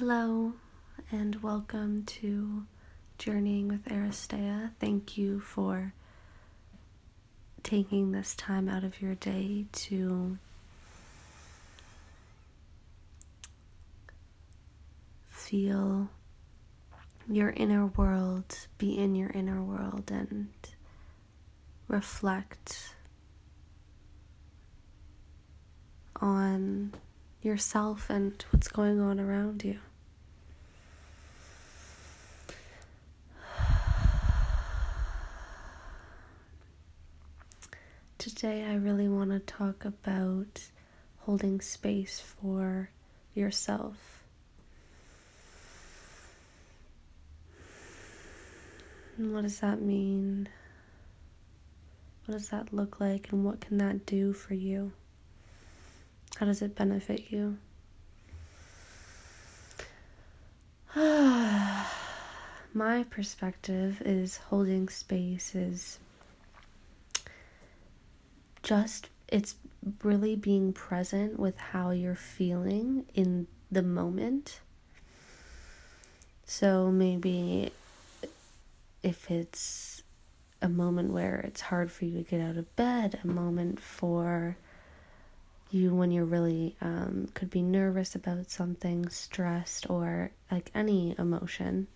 Hello, and welcome to Journeying with Aristea. Thank you for taking this time out of your day to feel your inner world, be in your inner world, and reflect on yourself and what's going on around you. Today, I really want to talk about holding space for yourself. What does that mean? What does that look like, and what can that do for you? How does it benefit you? My perspective is holding space is just, it's really being present with how you're feeling in the moment. So maybe if it's a moment where it's hard for you to get out of bed, a moment for you when you're really um, could be nervous about something, stressed, or like any emotion.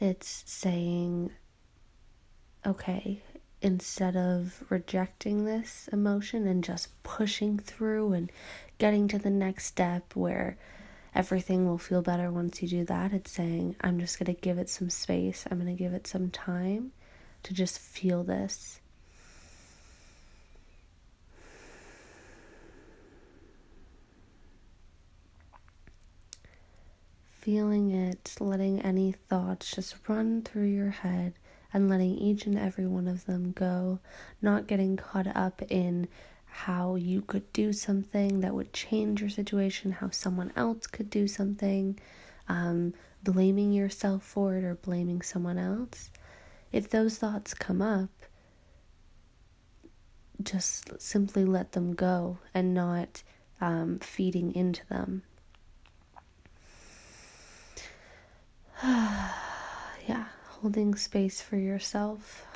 It's saying, okay, instead of rejecting this emotion and just pushing through and getting to the next step where everything will feel better once you do that, it's saying, I'm just going to give it some space, I'm going to give it some time to just feel this feeling it, letting any thoughts just run through your head and letting each and every one of them go, not getting caught up in how you could do something that would change your situation, how someone else could do something, um, blaming yourself for it or blaming someone else. If those thoughts come up, just simply let them go and not um, feeding into them. yeah, holding space for yourself.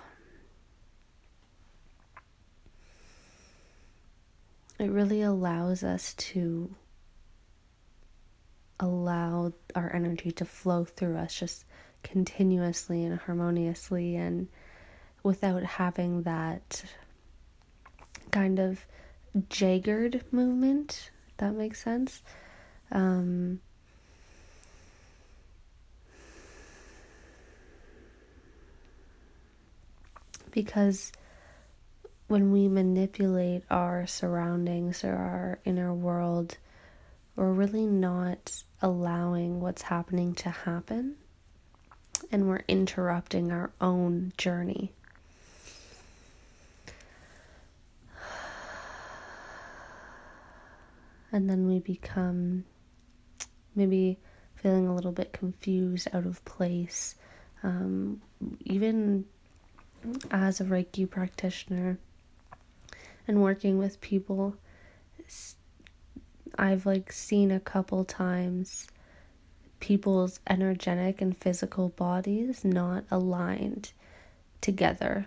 It really allows us to allow our energy to flow through us just continuously and harmoniously and without having that kind of jaggered movement, that makes sense. Um, because when we manipulate our surroundings or our inner world, we're really not allowing what's happening to happen and we're interrupting our own journey. And then we become maybe feeling a little bit confused, out of place, um, even as a Reiki practitioner and working with people, I've like seen a couple times people's energetic and physical bodies not aligned together.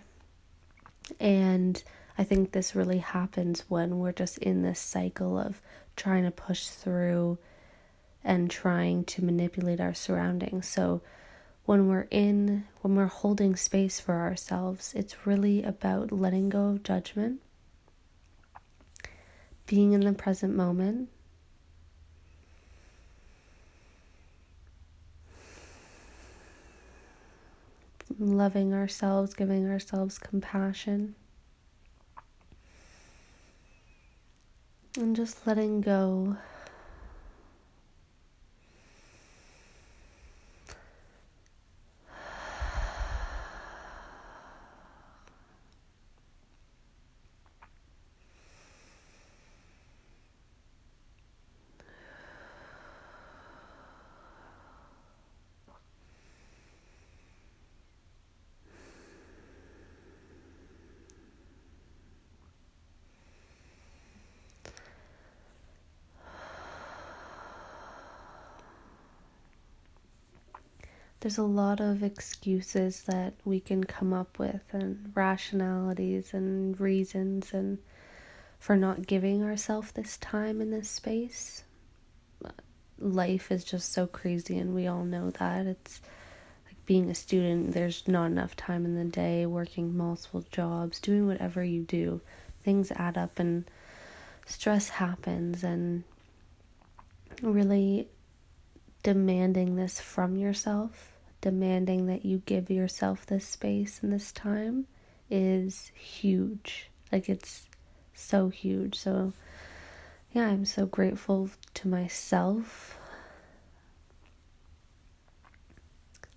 And I think this really happens when we're just in this cycle of trying to push through and trying to manipulate our surroundings. So when we're in, when we're holding space for ourselves, it's really about letting go of judgment, being in the present moment. Loving ourselves, giving ourselves compassion, and just letting go there's a lot of excuses that we can come up with and rationalities and reasons and for not giving ourselves this time in this space. Life is just so crazy and we all know that. It's like being a student, there's not enough time in the day, working multiple jobs, doing whatever you do. Things add up and stress happens and really demanding this from yourself, demanding that you give yourself this space and this time is huge. Like it's so huge. So yeah, I'm so grateful to myself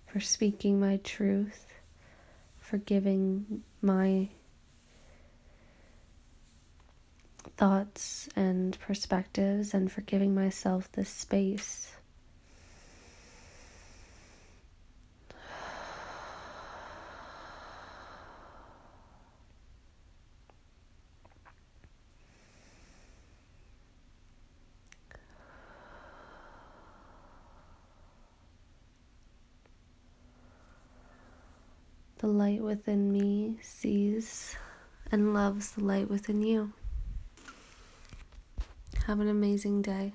for speaking my truth, for giving my thoughts and perspectives and for giving myself this space. The light within me sees and loves the light within you. Have an amazing day.